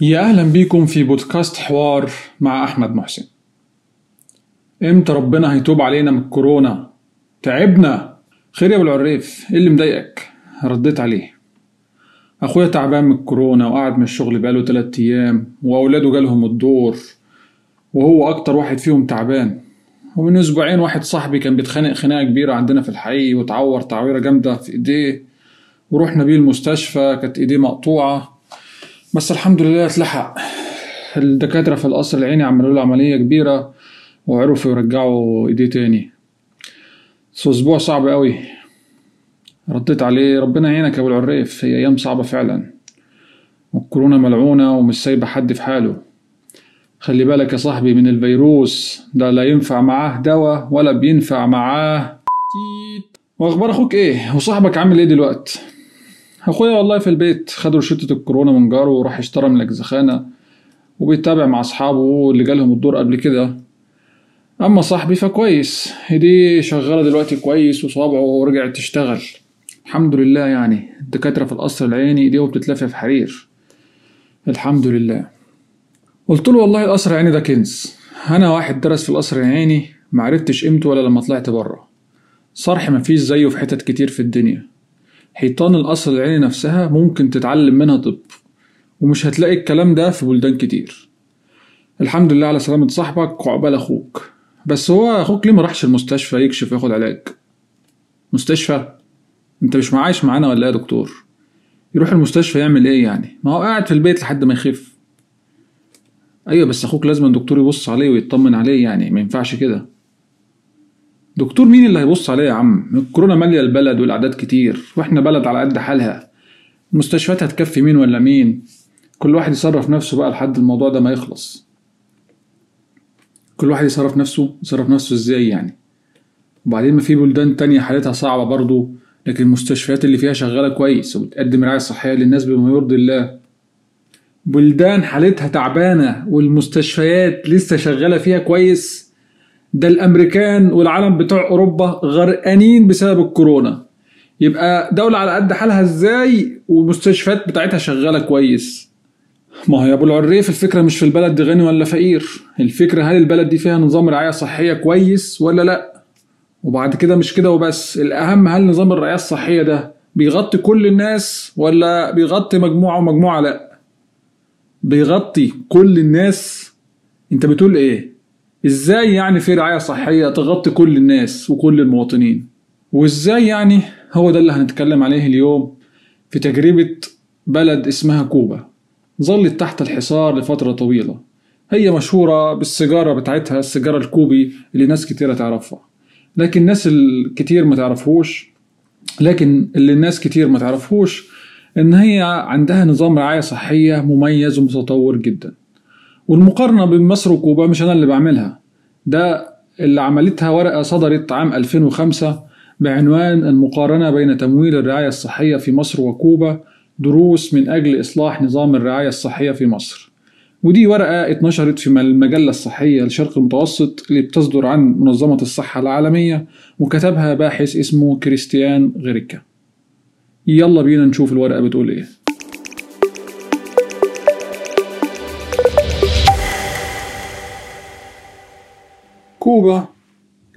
يا أهلا بيكم في بودكاست حوار مع أحمد محسن. إمتى ربنا هيتوب علينا من الكورونا؟ تعبنا. خير يا أبو العريف إيه اللي مضايقك؟ رديت عليه. أخويا تعبان من الكورونا وقعد من الشغل بقاله تلات أيام وأولاده جالهم الدور وهو أكتر واحد فيهم تعبان. ومن أسبوعين واحد صاحبي كان بيتخانق خناقة كبيرة عندنا في الحي واتعور تعويرة جامدة في إيديه ورحنا بيه المستشفى كانت إيديه مقطوعة. بس الحمد لله اتلحق. الدكاترة في القصر العيني عملوا له عملية كبيرة وعرفوا يرجعوا إيديه تاني. بس أسبوع صعب قوي رديت عليه ربنا يعينك يا أبو العريف هي أيام صعبة فعلا. والكورونا ملعونة ومش سايبة حد في حاله. خلي بالك يا صاحبي من الفيروس ده لا ينفع معاه دواء ولا بينفع معاه. وأخبار أخوك إيه؟ وصاحبك عامل إيه دلوقتي أخويا والله في البيت خد روشتة الكورونا من جاره وراح اشترى من الاجزخانة وبيتابع مع أصحابه اللي جالهم الدور قبل كده. أما صاحبي فكويس ايديه شغالة دلوقتي كويس وصوابعه رجعت تشتغل. الحمد لله يعني الدكاترة في القصر العيني ايديهم بتتلفى في حرير. الحمد لله. قلت له والله القصر العيني ده كنز. أنا واحد درس في القصر العيني معرفتش قيمته ولا لما طلعت بره. صرح مفيش زيه في حتت كتير في الدنيا. حيطان القصر العيني نفسها ممكن تتعلم منها طب ومش هتلاقي الكلام ده في بلدان كتير. الحمد لله على سلامة صاحبك وعقبال أخوك. بس هو أخوك ليه مراحش المستشفى يكشف وياخد علاج؟ مستشفى؟ أنت مش معايش معانا ولا إيه يا دكتور؟ يروح المستشفى يعمل إيه يعني؟ ما هو قاعد في البيت لحد ما يخف. أيوه بس أخوك لازم الدكتور يبص عليه ويطمن عليه يعني ما ينفعش كده. دكتور مين اللي هيبص عليه يا عم؟ الكورونا مالية البلد والأعداد كتير وإحنا بلد على قد حالها. المستشفيات هتكفي مين ولا مين؟ كل واحد يصرف نفسه بقى لحد الموضوع ده ما يخلص. كل واحد يصرف نفسه يصرف نفسه إزاي يعني؟ وبعدين ما في بلدان تانية حالتها صعبة برضو لكن المستشفيات اللي فيها شغالة كويس وبتقدم رعاية صحية للناس بما يرضي الله. بلدان حالتها تعبانة والمستشفيات لسه شغالة فيها كويس ده الأمريكان والعالم بتوع أوروبا غرقانين بسبب الكورونا. يبقى دولة على قد حالها إزاي والمستشفيات بتاعتها شغالة كويس؟ ما هو يا أبو العريف الفكرة مش في البلد دي غني ولا فقير. الفكرة هل البلد دي فيها نظام رعاية صحية كويس ولا لأ؟ وبعد كده مش كده وبس. الأهم هل نظام الرعاية الصحية ده بيغطي كل الناس ولا بيغطي مجموعة ومجموعة لأ؟ بيغطي كل الناس. أنت بتقول إيه؟ إزاي يعني في رعاية صحية تغطي كل الناس وكل المواطنين؟ وإزاي يعني؟ هو ده اللي هنتكلم عليه اليوم في تجربة بلد اسمها كوبا. ظلت تحت الحصار لفترة طويلة. هي مشهورة بالسيجارة بتاعتها السيجارة الكوبي اللي ناس كتيرة تعرفها. لكن الناس الكتير ما تعرفوش لكن اللي الناس كتير ما تعرفوش إن هي عندها نظام رعاية صحية مميز ومتطور جدا. والمقارنة بين مصر وكوبا مش أنا اللي بعملها. ده اللي عملتها ورقة صدرت عام 2005 بعنوان المقارنة بين تمويل الرعاية الصحية في مصر وكوبا دروس من أجل إصلاح نظام الرعاية الصحية في مصر. ودي ورقة اتنشرت في المجلة الصحية للشرق المتوسط اللي بتصدر عن منظمة الصحة العالمية وكتبها باحث اسمه كريستيان غيريكا. يلا بينا نشوف الورقة بتقول إيه. كوبا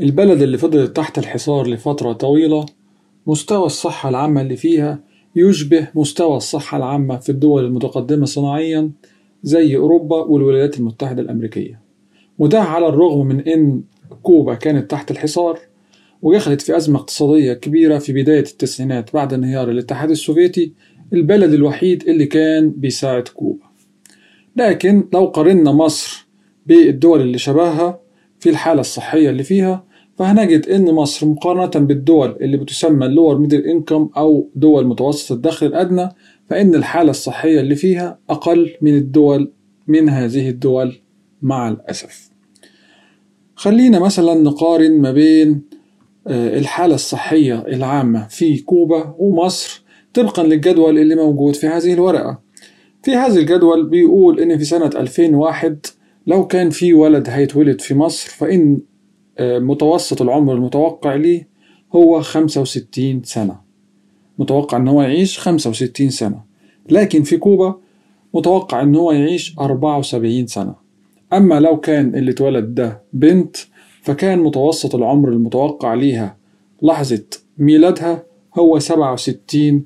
البلد اللي فضلت تحت الحصار لفترة طويلة مستوى الصحة العامة اللي فيها يشبه مستوى الصحة العامة في الدول المتقدمة صناعيا زي أوروبا والولايات المتحدة الأمريكية. وده على الرغم من أن كوبا كانت تحت الحصار ودخلت في أزمة اقتصادية كبيرة في بداية التسعينات بعد انهيار الاتحاد السوفيتي البلد الوحيد اللي كان بيساعد كوبا. لكن لو قارنا مصر بالدول اللي شبهها في الحالة الصحية اللي فيها فهنجد إن مصر مقارنة بالدول اللي بتسمى ال lower middle income أو دول متوسط الدخل الأدنى فإن الحالة الصحية اللي فيها أقل من الدول من هذه الدول مع الأسف. خلينا مثلا نقارن ما بين الحالة الصحية العامة في كوبا ومصر طبقا للجدول اللي موجود في هذه الورقة. في هذا الجدول بيقول إن في سنة 2001 لو كان في ولد هيتولد في مصر فإن متوسط العمر المتوقع ليه هو 65 سنة. متوقع إن هو يعيش 65 سنة. لكن في كوبا متوقع إن هو يعيش 74 سنة. أما لو كان اللي اتولد ده بنت فكان متوسط العمر المتوقع ليها لحظة ميلادها هو 67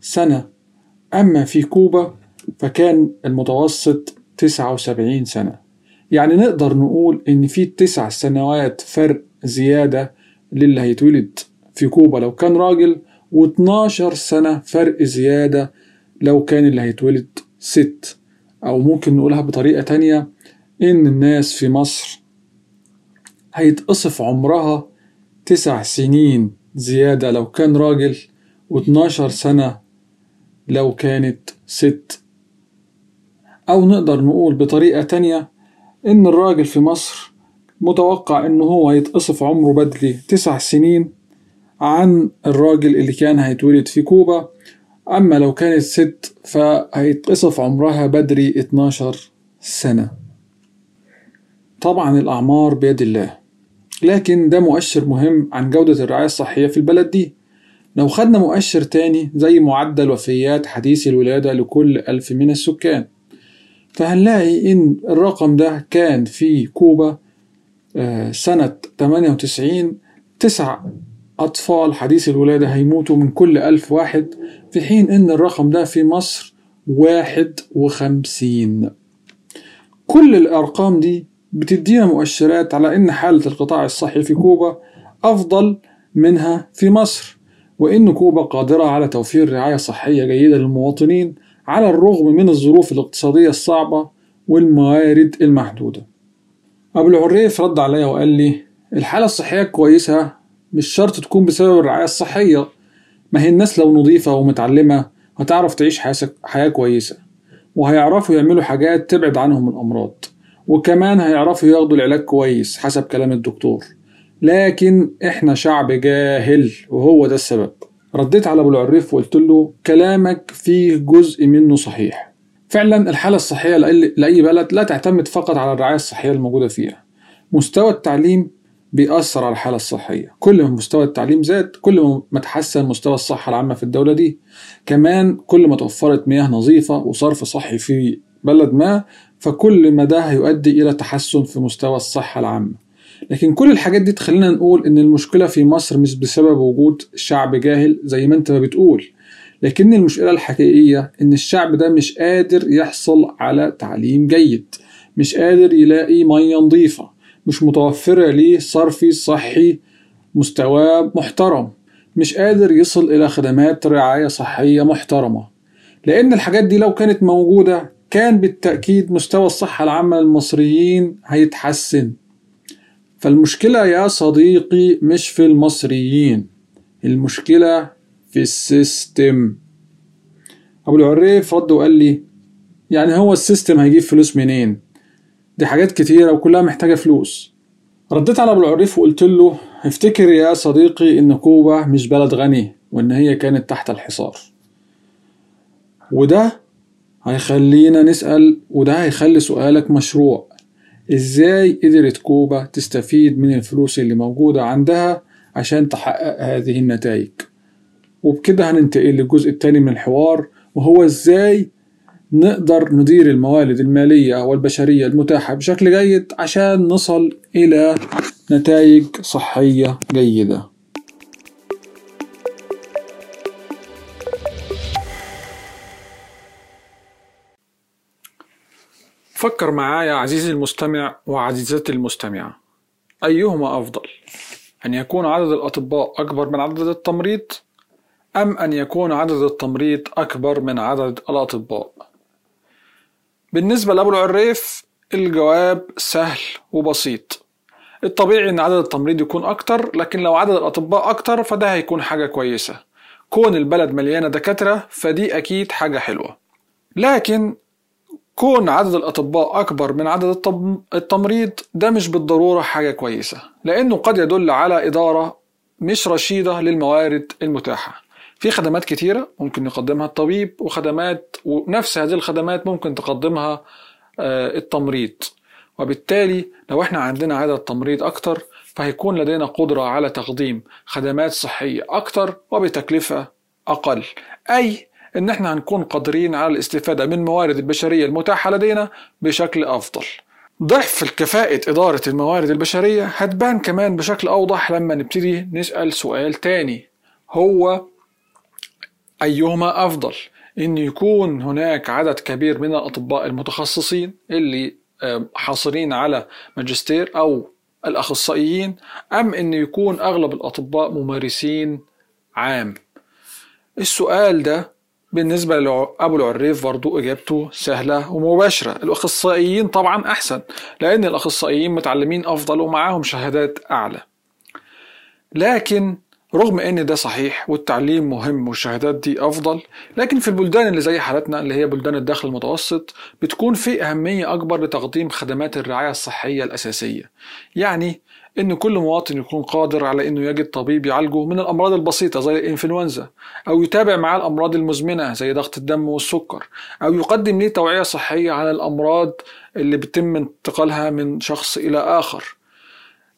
سنة. أما في كوبا فكان المتوسط 79 سنة. يعني نقدر نقول إن في تسع سنوات فرق زيادة للي هيتولد في كوبا. لو كان راجل و12 سنة فرق زيادة لو كان اللي هيتولد ست. أو ممكن نقولها بطريقة تانية إن الناس في مصر هيتقصف عمرها تسع سنين زيادة لو كان راجل واتناشر سنة لو كانت ست. أو نقدر نقول بطريقة تانية إن الراجل في مصر متوقع إن هو يتقصف عمره بدري تسع سنين عن الراجل اللي كان هيتولد في كوبا. أما لو كانت ست فهيتقصف عمرها بدري 12 سنة. طبعا الأعمار بيد الله لكن ده مؤشر مهم عن جودة الرعاية الصحية في البلد دي. لو خدنا مؤشر تاني زي معدل وفيات حديث الولادة لكل ألف من السكان فهنلاقي إن الرقم ده كان في كوبا سنة 98 تسع أطفال حديث الولادة هيموتوا من كل ألف واحد في حين إن الرقم ده في مصر واحد وخمسين. كل الأرقام دي بتدينا مؤشرات على إن حالة القطاع الصحي في كوبا أفضل منها في مصر وإن كوبا قادرة على توفير رعاية صحية جيدة للمواطنين على الرغم من الظروف الاقتصادية الصعبة والموارد المحدودة. أبو العريف رد عليا وقال لي الحالة الصحية كويسة مش شرط تكون بسبب الرعاية الصحية. ما هي الناس لو نظيفة ومتعلمة هتعرف تعيش حياة كويسة وهيعرفوا يعملوا حاجات تبعد عنهم الأمراض وكمان هيعرفوا ياخدوا العلاج كويس حسب كلام الدكتور. لكن إحنا شعب جاهل وهو ده السبب. رديت على أبو العريف وقلت له كلامك فيه جزء منه صحيح. فعلا الحالة الصحية لأي بلد لا تعتمد فقط على الرعاية الصحية الموجودة فيها. مستوى التعليم بيأثر على الحالة الصحية. كل ما مستوى التعليم زاد كل ما تحسن مستوى الصحة العامة في الدولة دي. كمان كل ما توفرت مياه نظيفة وصرف صحي في بلد ما فكل ما ده هيؤدي إلى تحسن في مستوى الصحة العامة. لكن كل الحاجات دي تخلينا نقول إن المشكلة في مصر مش بسبب وجود شعب جاهل زي ما أنت ما بتقول. لكن المشكلة الحقيقية إن الشعب ده مش قادر يحصل على تعليم جيد. مش قادر يلاقي مية نظيفة. مش متوفرة ليه صرف صحي مستواه محترم. مش قادر يصل إلى خدمات رعاية صحية محترمة. لأن الحاجات دي لو كانت موجودة كان بالتأكيد مستوى الصحة العامة للمصريين هيتحسن. فالمشكلة يا صديقي مش في المصريين المشكلة في ال system. أبو العريف رد وقال لي يعني هو ال system هيجيب فلوس منين؟ دي حاجات كتيرة وكلها محتاجة فلوس. رديت على أبو العريف وقلت له افتكر يا صديقي إن كوبا مش بلد غني وإن هي كانت تحت الحصار. وده هيخلينا نسأل وده هيخلي سؤالك مشروع. إزاي قدرت كوبا تستفيد من الفلوس اللي موجودة عندها عشان تحقق هذه النتائج؟ وبكده هننتقل للجزء الثاني من الحوار وهو إزاي نقدر ندير الموارد المالية والبشرية المتاحة بشكل جيد عشان نصل إلى نتائج صحية جيدة. فكر معايا عزيزي المستمع وعزيزتي المستمعة أيهما أفضل؟ أن يكون عدد الأطباء أكبر من عدد التمريض أم أن يكون عدد التمريض أكبر من عدد الأطباء؟ بالنسبة لأبو العريف الجواب سهل وبسيط الطبيعي أن عدد التمريض يكون أكتر لكن لو عدد الأطباء أكتر فده هيكون حاجة كويسة كون البلد مليانة دكاترة فدي أكيد حاجة حلوة لكن كون عدد الأطباء أكبر من عدد التمريض ده مش بالضرورة حاجة كويسة لأنه قد يدل على إدارة مش رشيدة للموارد المتاحة. في خدمات كتيرة ممكن يقدمها الطبيب وخدمات ونفس هذه الخدمات ممكن تقدمها التمريض. وبالتالي لو إحنا عندنا عدد تمريض أكتر فهيكون لدينا قدرة على تقديم خدمات صحية أكتر وبتكلفة أقل. أي إن إحنا هنكون قادرين على الاستفادة من موارد البشرية المتاحة لدينا بشكل أفضل. ضعف الكفاءة إدارة الموارد البشرية هتبان كمان بشكل أوضح لما نبتدي نسأل سؤال تاني. هو أيهما أفضل؟ إن يكون هناك عدد كبير من الأطباء المتخصصين اللي حاصرين على ماجستير أو الأخصائيين أم إن يكون أغلب الأطباء ممارسين عام؟ السؤال ده بالنسبة لأبو العريف برضو إجابته سهلة ومباشرة. الأخصائيين طبعا أحسن لأن الأخصائيين متعلمين أفضل ومعاهم شهادات أعلى. لكن رغم إن ده صحيح والتعليم مهم والشهادات دي أفضل لكن في البلدان اللي زي حالتنا اللي هي بلدان الدخل المتوسط بتكون في أهمية أكبر لتقديم خدمات الرعاية الصحية الأساسية. يعني إن كل مواطن يكون قادر على إنه يجد طبيب يعالجه من الأمراض البسيطة زي الإنفلونزا أو يتابع معاه الأمراض المزمنة زي ضغط الدم والسكر أو يقدم ليه توعية صحية على الأمراض اللي بيتم انتقالها من شخص إلى آخر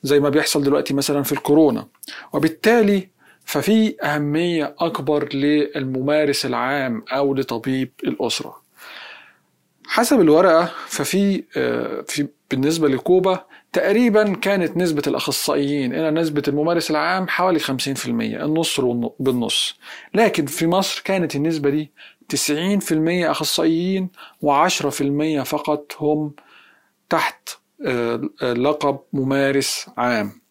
زي ما بيحصل دلوقتي مثلا في الكورونا. وبالتالي ففي أهمية أكبر للممارس العام أو لطبيب الأسرة. حسب الورقة ففي في بالنسبة لكوبا تقريبا كانت نسبة الأخصائيين إلى نسبة الممارس العام حوالي 50% النص بالنص. لكن في مصر كانت النسبة دي 90% أخصائيين و10% فقط هم تحت لقب ممارس عام.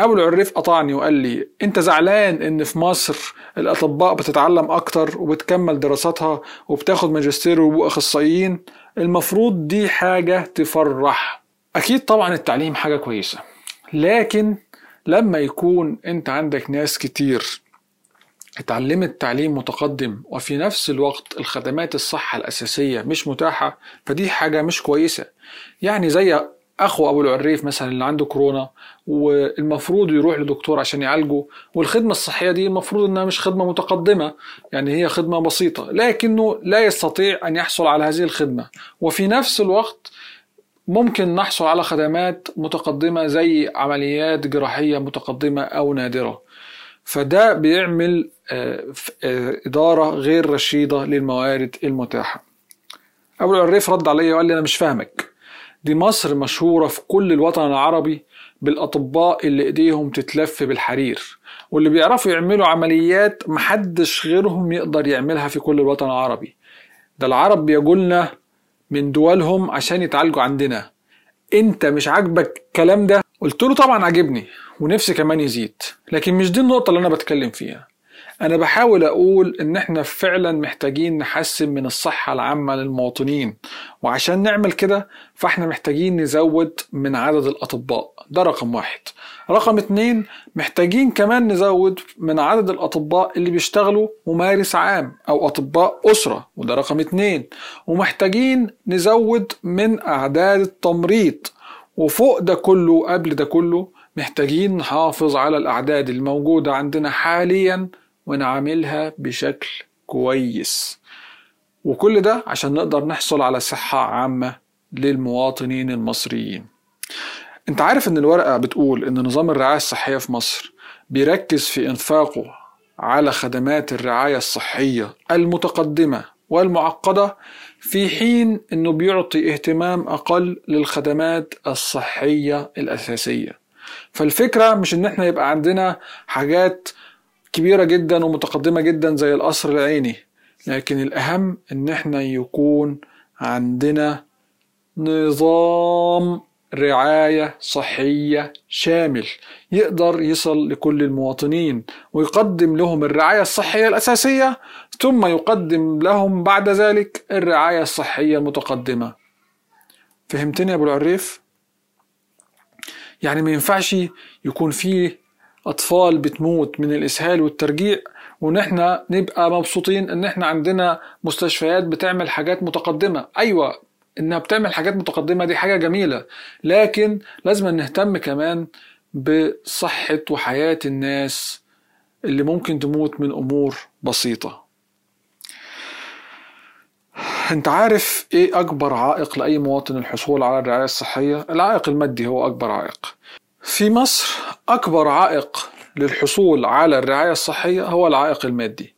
أبو العريف قطعني وقال لي أنت زعلان إن في مصر الأطباء بتتعلم أكتر وبتكمل دراساتها وبتاخد ماجستير وبقوا أخصائيين؟ المفروض دي حاجة تفرح. أكيد طبعا التعليم حاجة كويسة. لكن لما يكون أنت عندك ناس كتير اتعلمت تعليم متقدم وفي نفس الوقت الخدمات الصحة الأساسية مش متاحة فدي حاجة مش كويسة. يعني زي أخو أبو العريف مثلا اللي عنده كورونا والمفروض يروح لدكتور عشان يعالجه. والخدمة الصحية دي المفروض إنها مش خدمة متقدمة يعني هي خدمة بسيطة لكنه لا يستطيع أن يحصل على هذه الخدمة. وفي نفس الوقت ممكن نحصل على خدمات متقدمة زي عمليات جراحية متقدمة أو نادرة. فده بيعمل إدارة غير رشيدة للموارد المتاحة. أبو العريف رد عليا وقال لي أنا مش فاهمك. دي مصر مشهورة في كل الوطن العربي بالأطباء اللي إيديهم تتلف بالحرير واللي بيعرفوا يعملوا عمليات محدش غيرهم يقدر يعملها في كل الوطن العربي. ده العرب بيجولنا من دولهم عشان يتعالجوا عندنا. أنت مش عاجبك الكلام ده؟ قلت له طبعا عاجبني ونفسي كمان يزيد لكن مش دي النقطة اللي أنا بتكلم فيها. أنا بحاول أقول إن إحنا فعلا محتاجين نحسن من الصحة العامة للمواطنين وعشان نعمل كده فإحنا محتاجين نزود من عدد الأطباء ده رقم واحد. رقم اتنين محتاجين كمان نزود من عدد الأطباء اللي بيشتغلوا ممارس عام أو أطباء أسرة وده رقم اتنين. ومحتاجين نزود من أعداد التمريض وفوق ده كله قبل ده كله محتاجين نحافظ على الأعداد الموجودة عندنا حاليا ونعاملها بشكل كويس. وكل ده عشان نقدر نحصل على صحة عامة للمواطنين المصريين. انت عارف ان الورقة بتقول ان نظام الرعاية الصحية في مصر بيركز في انفاقه على خدمات الرعاية الصحية المتقدمة والمعقدة في حين انه بيعطي اهتمام أقل للخدمات الصحية الأساسية. فالفكرة مش ان إحنا يبقى عندنا حاجات كبيرة جدا ومتقدمة جدا زي القصر العيني لكن الأهم إن إحنا يكون عندنا نظام رعاية صحية شامل يقدر يصل لكل المواطنين ويقدم لهم الرعاية الصحية الأساسية ثم يقدم لهم بعد ذلك الرعاية الصحية المتقدمة فهمتني يا أبو العريف؟ يعني ما ينفعش يكون فيه أطفال بتموت من الإسهال والترجيع ونحن نبقى مبسوطين إن إحنا عندنا مستشفيات بتعمل حاجات متقدمة. أيوة إنها بتعمل حاجات متقدمة دي حاجة جميلة. لكن لازم نهتم كمان بصحة وحياة الناس اللي ممكن تموت من أمور بسيطة. أنت عارف إيه أكبر عائق لأي مواطن الحصول على الرعاية الصحية؟ العائق المادي هو أكبر عائق. في مصر أكبر عائق للحصول على الرعاية الصحية هو العائق المادي.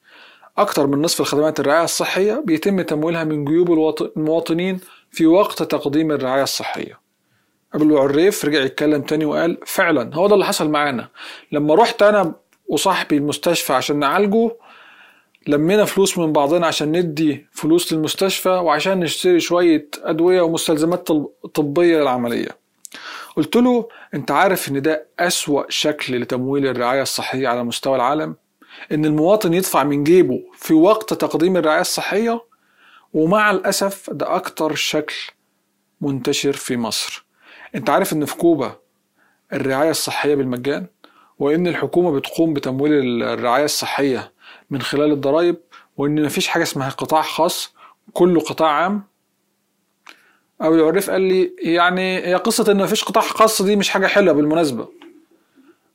أكثر من نصف الخدمات الرعاية الصحية بيتم تمويلها من جيوب المواطنين في وقت تقديم الرعاية الصحية. أبو العريف رجع يتكلم تاني وقال فعلا هو ده اللي حصل معانا. لما رحت أنا وصاحبي المستشفى عشان نعالجه لمينا فلوس من بعضنا عشان ندي فلوس للمستشفى وعشان نشتري شوية أدوية ومستلزمات طبية للعملية. قلت له أنت عارف إن ده أسوأ شكل لتمويل الرعاية الصحية على مستوى العالم؟ إن المواطن يدفع من جيبه في وقت تقديم الرعاية الصحية؟ ومع الأسف ده أكتر شكل منتشر في مصر. أنت عارف إن في كوبا الرعاية الصحية بالمجان؟ وإن الحكومة بتقوم بتمويل الرعاية الصحية من خلال الضرائب؟ وإن مفيش حاجة اسمها قطاع خاص؟ كله قطاع عام؟ أو العريف قال لي يعني هي قصة ان مفيش قطاع خاص دي مش حاجة حلوة بالمناسبة.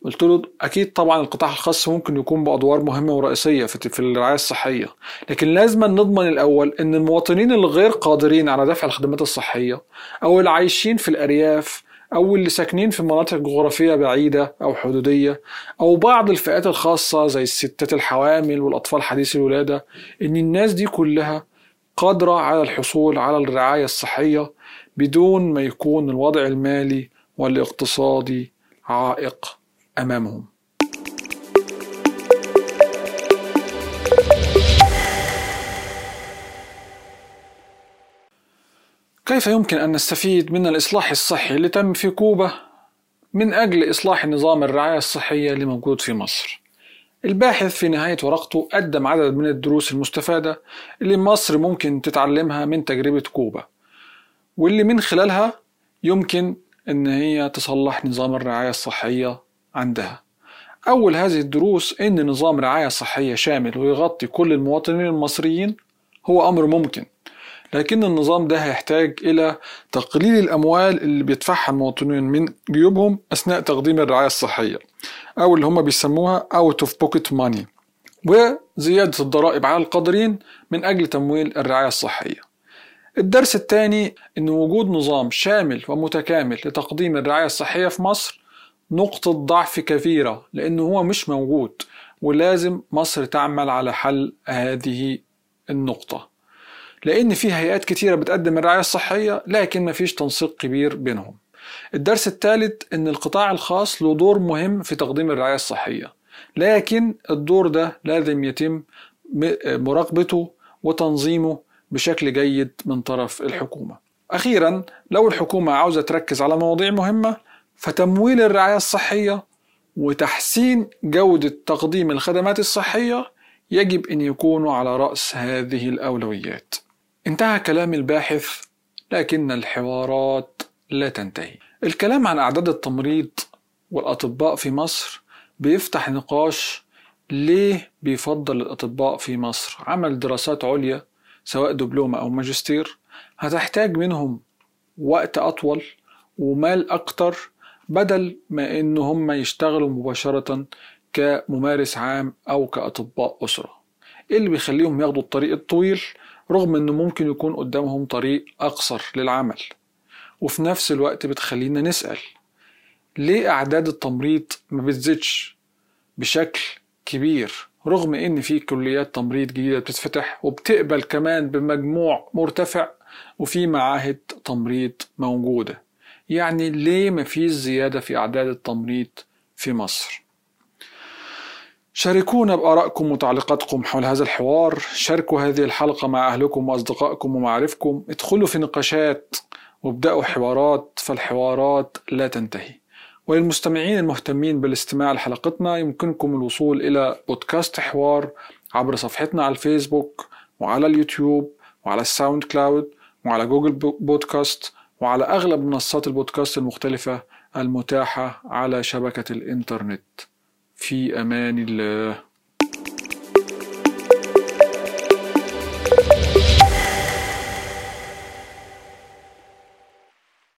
قلت له أكيد طبعا القطاع الخاص ممكن يكون بأدوار مهمة ورئيسية في الرعاية الصحية. لكن لازم نضمن الأول إن المواطنين الغير قادرين على دفع الخدمات الصحية أو اللي عايشين في الأرياف أو اللي ساكنين في مناطق جغرافية بعيدة أو حدودية أو بعض الفئات الخاصة زي الستات الحوامل والأطفال حديثي الولادة إن الناس دي كلها قادرة على الحصول على الرعاية الصحية بدون ما يكون الوضع المالي والاقتصادي عائق أمامهم. كيف يمكن أن نستفيد من الإصلاح الصحي اللي تم في كوبا من أجل إصلاح نظام الرعاية الصحية اللي موجود في مصر؟ الباحث في نهاية ورقته قدم عدد من الدروس المستفادة اللي مصر ممكن تتعلمها من تجربة كوبا. واللي من خلالها يمكن إن هي تصلح نظام الرعاية الصحية عندها. أول هذه الدروس إن نظام رعاية صحية شامل ويغطي كل المواطنين المصريين هو أمر ممكن. لكن النظام ده هيحتاج إلى تقليل الأموال اللي بيدفعها المواطنين من جيوبهم أثناء تقديم الرعاية الصحية أو اللي هم بيسموها out of pocket money وزيادة الضرائب على القادرين من أجل تمويل الرعاية الصحية. الدرس الثاني أن وجود نظام شامل ومتكامل لتقديم الرعاية الصحية في مصر نقطة ضعف كبيرة لأنه هو مش موجود ولازم مصر تعمل على حل هذه النقطة. لأن في هيئات كتيرة بتقدم الرعاية الصحية لكن مفيش تنسيق كبير بينهم. الدرس الثالث أن القطاع الخاص له دور مهم في تقديم الرعاية الصحية. لكن الدور ده لازم يتم مراقبته وتنظيمه بشكل جيد من طرف الحكومة أخيرا لو الحكومة عاوزة تركز على مواضيع مهمة فتمويل الرعاية الصحية وتحسين جودة تقديم الخدمات الصحية يجب أن يكونوا على رأس هذه الأولويات. انتهى كلام الباحث لكن الحوارات لا تنتهي. الكلام عن أعداد التمريض والأطباء في مصر بيفتح نقاش ليه بيفضل الأطباء في مصر عمل دراسات عليا سواء دبلومة أو ماجستير هتحتاج منهم وقت أطول ومال أكتر بدل ما إن هم يشتغلوا مباشرة كممارس عام أو كأطباء أسرة. إيه اللي بيخليهم ياخدوا الطريق الطويل؟ رغم إنه ممكن يكون قدامهم طريق أقصر للعمل. وفي نفس الوقت بتخلينا نسأل ليه أعداد التمريض ما بتزيدش بشكل كبير؟ رغم إن في كليات تمريض جديدة بتتفتح وبتقبل كمان بمجموع مرتفع وفي معاهد تمريض موجودة. يعني ليه مفيش زيادة في أعداد التمريض في مصر؟ شاركونا بآرائكم وتعليقاتكم حول هذا الحوار. شاركوا هذه الحلقة مع أهلكم وأصدقائكم ومعارفكم. ادخلوا في نقاشات وابدأوا حوارات فالحوارات لا تنتهي. وللمستمعين المهتمين بالاستماع لحلقتنا يمكنكم الوصول إلى بودكاست حوار عبر صفحتنا على الفيسبوك وعلى اليوتيوب وعلى الساوند كلاود وعلى جوجل بودكاست وعلى أغلب منصات البودكاست المختلفة المتاحة على شبكة الإنترنت. في أمان الله.